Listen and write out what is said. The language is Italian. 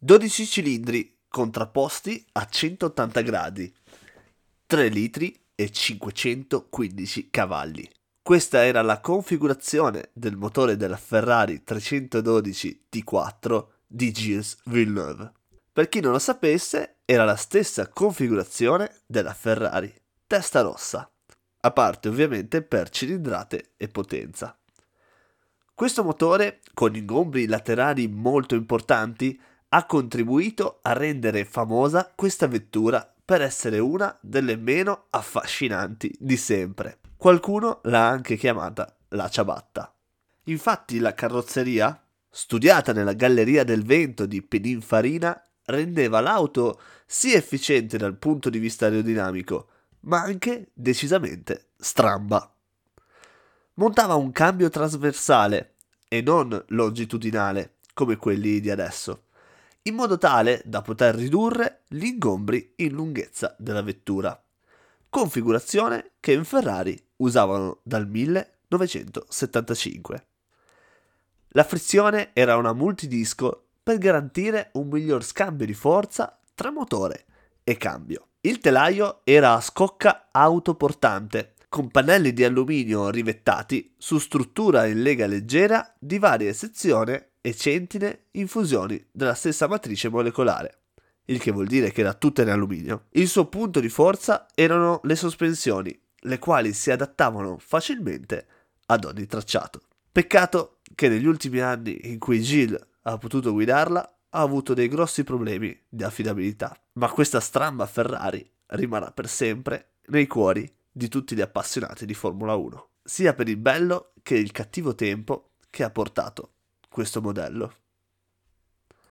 12 cilindri contrapposti a 180 gradi, 3 litri e 515 cavalli. Questa era la configurazione del motore della Ferrari 312 T4 di Gilles Villeneuve. Per chi non lo sapesse, era la stessa configurazione della Ferrari testa rossa, a parte ovviamente per cilindrate e potenza. Questo motore, con ingombri laterali molto importanti, ha contribuito a rendere famosa questa vettura per essere una delle meno affascinanti di sempre. Qualcuno l'ha anche chiamata la ciabatta. Infatti la carrozzeria, studiata nella Galleria del Vento di Pininfarina, rendeva l'auto sì efficiente dal punto di vista aerodinamico, ma anche decisamente stramba. Montava un cambio trasversale e non longitudinale come quelli di adesso in modo tale da poter ridurre gli ingombri in lunghezza della vettura, configurazione che in Ferrari usavano dal 1975. La frizione era una multidisco per garantire un miglior scambio di forza tra motore e cambio. Il telaio era a scocca autoportante, con pannelli di alluminio rivettati su struttura in lega leggera di varie sezioni e centine infusioni della stessa matrice molecolare, il che vuol dire che era tutta in alluminio. Il suo punto di forza erano le sospensioni, le quali si adattavano facilmente ad ogni tracciato. Peccato che negli ultimi anni in cui Gilles ha potuto guidarla ha avuto dei grossi problemi di affidabilità, ma questa stramba Ferrari rimarrà per sempre nei cuori di tutti gli appassionati di Formula 1, sia per il bello che il cattivo tempo che ha portato questo modello.